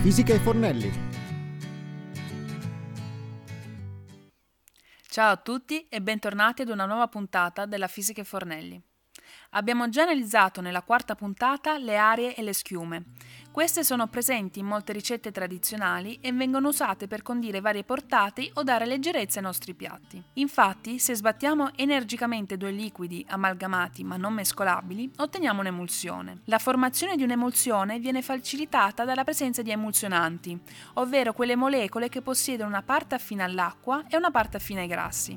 Fisica e Fornelli. Ciao a tutti e bentornati ad una nuova puntata della Fisica e Fornelli. Abbiamo già analizzato nella quarta puntata le arie e le schiume. Queste sono presenti in molte ricette tradizionali e vengono usate per condire varie portate o dare leggerezza ai nostri piatti. Infatti, se sbattiamo energicamente due liquidi amalgamati ma non mescolabili, otteniamo un'emulsione. La formazione di un'emulsione viene facilitata dalla presenza di emulsionanti, ovvero quelle molecole che possiedono una parte affine all'acqua e una parte affine ai grassi.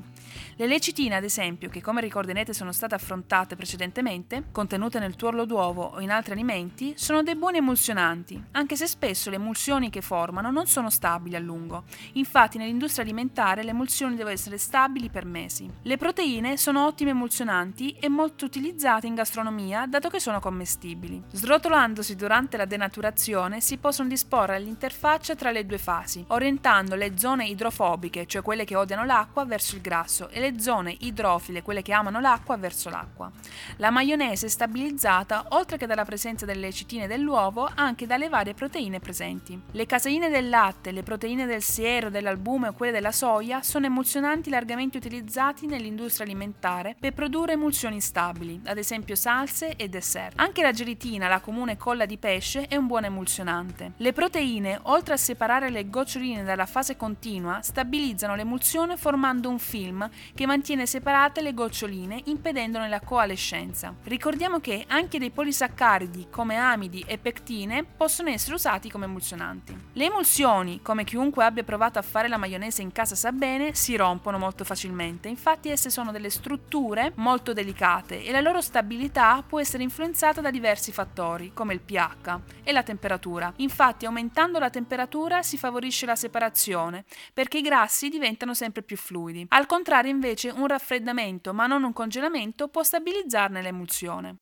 Le lecitine, ad esempio, che come ricorderete sono state affrontate precedentemente, contenute nel tuorlo d'uovo o in altri alimenti, sono dei buoni emulsionanti, anche se spesso le emulsioni che formano non sono stabili a lungo. Infatti nell'industria alimentare le emulsioni devono essere stabili per mesi. Le proteine sono ottime emulsionanti e molto utilizzate in gastronomia dato che sono commestibili. Srotolandosi durante la denaturazione si possono disporre l'interfaccia tra le due fasi, orientando le zone idrofobiche, cioè quelle che odiano l'acqua, verso il grasso e le zone idrofile, quelle che amano l'acqua, verso l'acqua. La maionese è stabilizzata, oltre che dalla presenza delle lecitine dell'uovo, anche dalle varie proteine presenti. Le caseine del latte, le proteine del siero, dell'albume o quelle della soia sono emulsionanti largamente utilizzati nell'industria alimentare per produrre emulsioni stabili, ad esempio salse e dessert. Anche la gelitina, la comune colla di pesce, è un buon emulsionante. Le proteine, oltre a separare le goccioline dalla fase continua, stabilizzano l'emulsione formando un film che mantiene separate le goccioline impedendone la coalescenza. Ricordiamo che anche dei polisaccaridi come amidi e pectine possono essere usati come emulsionanti. Le emulsioni, come chiunque abbia provato a fare la maionese in casa sa bene, si rompono molto facilmente, infatti esse sono delle strutture molto delicate e la loro stabilità può essere influenzata da diversi fattori, come il pH e la temperatura. Infatti aumentando la temperatura si favorisce la separazione, perché i grassi diventano sempre più fluidi. Al contrario invece un raffreddamento ma non un congelamento può stabilizzarne l'emulsione.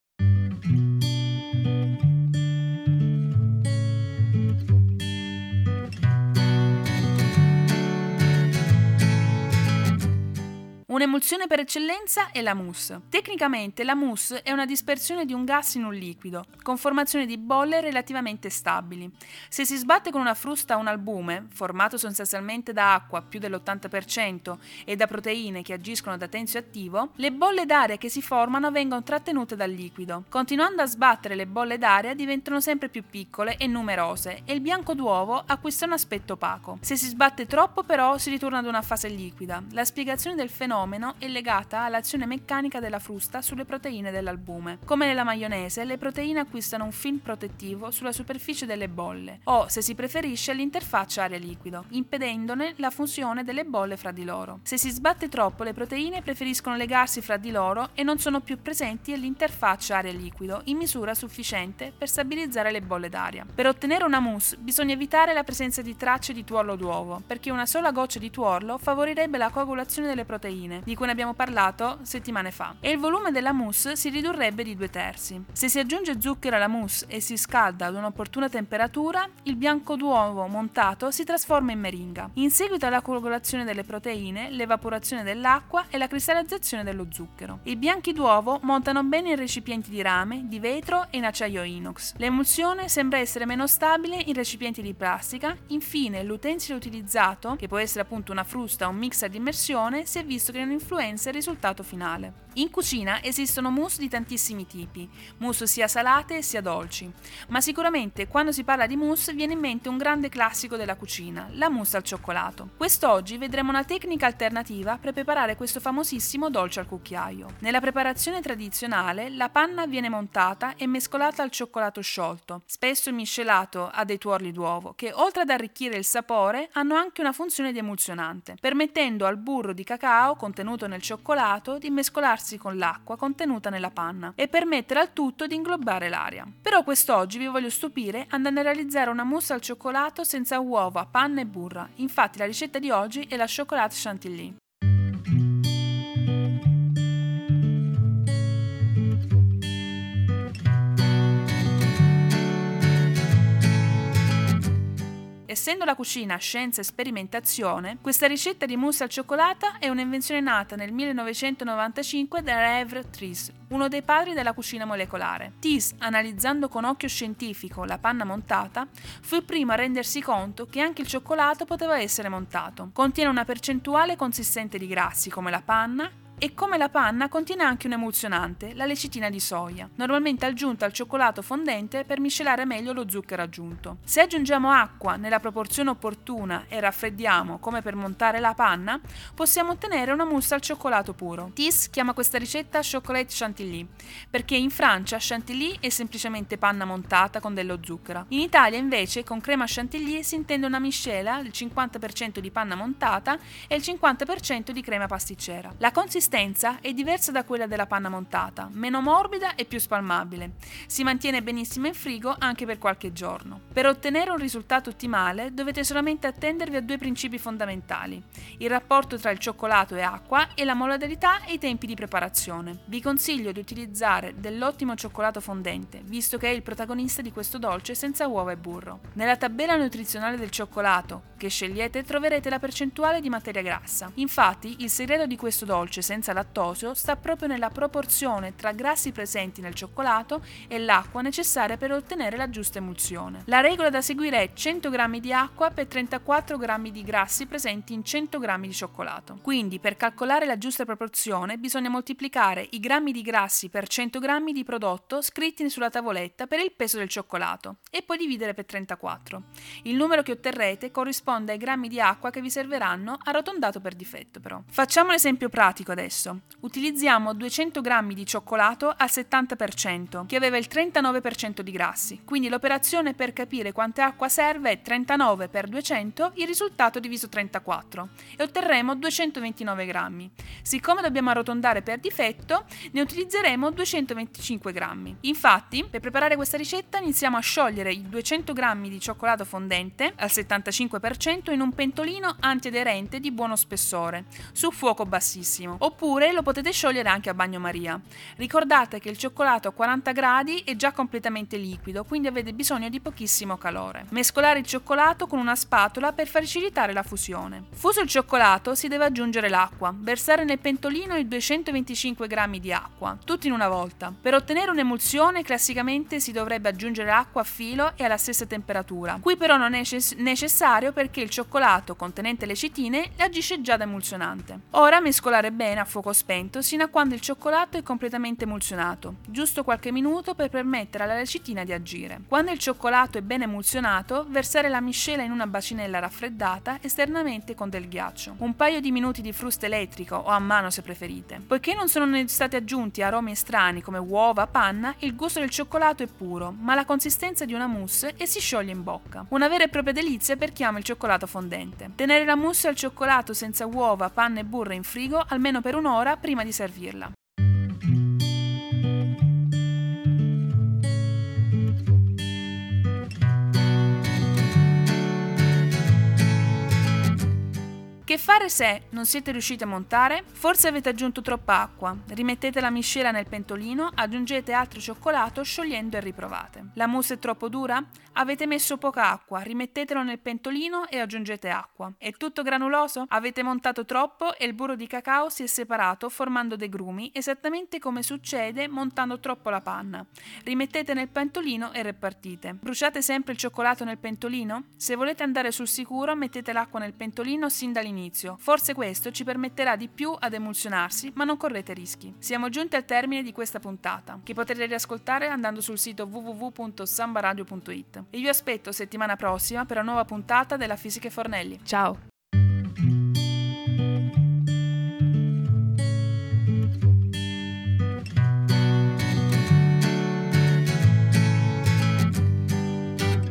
Un'emulsione per eccellenza è la mousse. Tecnicamente la mousse è una dispersione di un gas in un liquido, con formazione di bolle relativamente stabili. Se si sbatte con una frusta un albume, formato sostanzialmente da acqua più dell'80% e da proteine che agiscono da tensio attivo, le bolle d'aria che si formano vengono trattenute dal liquido. Continuando a sbattere le bolle d'aria diventano sempre più piccole e numerose e il bianco d'uovo acquista un aspetto opaco. Se si sbatte troppo però si ritorna ad una fase liquida. La spiegazione del fenomeno fenomeno è legata all'azione meccanica della frusta sulle proteine dell'albume. Come nella maionese, le proteine acquistano un film protettivo sulla superficie delle bolle o, se si preferisce, all'interfaccia aria-liquido, impedendone la fusione delle bolle fra di loro. Se si sbatte troppo, le proteine preferiscono legarsi fra di loro e non sono più presenti all'interfaccia aria-liquido in misura sufficiente per stabilizzare le bolle d'aria. Per ottenere una mousse bisogna evitare la presenza di tracce di tuorlo d'uovo, perché una sola goccia di tuorlo favorirebbe la coagulazione delle proteine, di cui ne abbiamo parlato settimane fa, e il volume della mousse si ridurrebbe di due terzi. Se si aggiunge zucchero alla mousse e si scalda ad un'opportuna temperatura, il bianco d'uovo montato si trasforma in meringa. In seguito alla coagulazione delle proteine, l'evaporazione dell'acqua e la cristallizzazione dello zucchero. I bianchi d'uovo montano bene in recipienti di rame, di vetro e in acciaio inox. L'emulsione sembra essere meno stabile in recipienti di plastica. Infine, l'utensile utilizzato, che può essere appunto una frusta o un mixer di immersione, si è visto che non influenza il risultato finale. In cucina esistono mousse di tantissimi tipi, mousse sia salate sia dolci, ma sicuramente quando si parla di mousse viene in mente un grande classico della cucina, la mousse al cioccolato. Quest'oggi vedremo una tecnica alternativa per preparare questo famosissimo dolce al cucchiaio. Nella preparazione tradizionale la panna viene montata e mescolata al cioccolato sciolto, spesso miscelato a dei tuorli d'uovo, che oltre ad arricchire il sapore hanno anche una funzione di emulsionante, permettendo al burro di cacao contenuto nel cioccolato di mescolarsi con l'acqua contenuta nella panna e permettere al tutto di inglobare l'aria. Però quest'oggi vi voglio stupire andando a realizzare una mousse al cioccolato senza uova, panna e burra. Infatti la ricetta di oggi è la chocolate chantilly. Essendo la cucina scienza e sperimentazione, questa ricetta di mousse al cioccolato è un'invenzione nata nel 1995 da Evre Tris, uno dei padri della cucina molecolare. Tis, analizzando con occhio scientifico la panna montata, fu il primo a rendersi conto che anche il cioccolato poteva essere montato. Contiene una percentuale consistente di grassi come la panna e come la panna contiene anche un emulsionante, la lecitina di soia, normalmente aggiunta al cioccolato fondente per miscelare meglio lo zucchero aggiunto. Se aggiungiamo acqua nella proporzione opportuna e raffreddiamo come per montare la panna, possiamo ottenere una mousse al cioccolato puro. Tis chiama questa ricetta chocolate chantilly, perché in Francia chantilly è semplicemente panna montata con dello zucchero. In Italia invece con crema chantilly si intende una miscela, il 50% di panna montata e il 50% di crema pasticcera. La consistenza consistenza è diversa da quella della panna montata, meno morbida e più spalmabile. Si mantiene benissimo in frigo anche per qualche giorno. Per ottenere un risultato ottimale dovete solamente attendervi a due principi fondamentali, il rapporto tra il cioccolato e acqua e la modalità e i tempi di preparazione. Vi consiglio di utilizzare dell'ottimo cioccolato fondente, visto che è il protagonista di questo dolce senza uova e burro. Nella tabella nutrizionale del cioccolato che scegliete troverete la percentuale di materia grassa. Infatti il segreto di questo dolce senza senza lattosio sta proprio nella proporzione tra grassi presenti nel cioccolato e l'acqua necessaria per ottenere la giusta emulsione. La regola da seguire è 100 g di acqua per 34 g di grassi presenti in 100 g di cioccolato. Quindi per calcolare la giusta proporzione bisogna moltiplicare i grammi di grassi per 100 g di prodotto scritti sulla tavoletta per il peso del cioccolato e poi dividere per 34. Il numero che otterrete corrisponde ai grammi di acqua che vi serviranno arrotondato per difetto però. Facciamo l'esempio pratico adesso adesso. Utilizziamo 200 g di cioccolato al 70%, che aveva il 39% di grassi, quindi l'operazione per capire quanta acqua serve è 39 per 200, il risultato diviso 34, e otterremo 229 g. Siccome dobbiamo arrotondare per difetto, ne utilizzeremo 225 g. Infatti, per preparare questa ricetta iniziamo a sciogliere i 200 g di cioccolato fondente al 75% in un pentolino antiaderente di buono spessore, su fuoco bassissimo, oppure lo potete sciogliere anche a bagnomaria. Ricordate che il cioccolato a 40 gradi è già completamente liquido, quindi avete bisogno di pochissimo calore. Mescolare il cioccolato con una spatola per facilitare la fusione. Fuso il cioccolato si deve aggiungere l'acqua, versare nel pentolino i 225 g di acqua, tutti in una volta. Per ottenere un'emulsione classicamente si dovrebbe aggiungere acqua a filo e alla stessa temperatura. Qui però non è necessario perché il cioccolato contenente le citine agisce già da emulsionante. Ora mescolare bene a fuoco spento sino a quando il cioccolato è completamente emulsionato, giusto qualche minuto per permettere alla lecitina di agire. Quando il cioccolato è ben emulsionato, versare la miscela in una bacinella raffreddata esternamente con del ghiaccio. Un paio di minuti di frusta elettrico o a mano se preferite. Poiché non sono stati aggiunti aromi strani come uova, panna, il gusto del cioccolato è puro, ma la consistenza di una mousse e si scioglie in bocca. Una vera e propria delizia per chi ama il cioccolato fondente. Tenere la mousse al cioccolato senza uova, panna e burro in frigo almeno per per un'ora prima di servirla. Che fare se non siete riusciti a montare? Forse avete aggiunto troppa acqua. Rimettete la miscela nel pentolino, aggiungete altro cioccolato sciogliendo e riprovate. La mousse è troppo dura? Avete messo poca acqua, rimettetelo nel pentolino e aggiungete acqua. È tutto granuloso? Avete montato troppo e il burro di cacao si è separato formando dei grumi, esattamente come succede montando troppo la panna. Rimettete nel pentolino e repartite. Bruciate sempre il cioccolato nel pentolino? Se volete andare sul sicuro, mettete l'acqua nel pentolino sin dall'inizio all'inizio. Forse questo ci permetterà di più ad emulsionarsi, ma non correte rischi. Siamo giunti al termine di questa puntata, che potrete riascoltare andando sul sito www.sambaradio.it. E vi aspetto settimana prossima per una nuova puntata della Fisica e Fornelli. Ciao!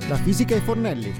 La fisica e fornelli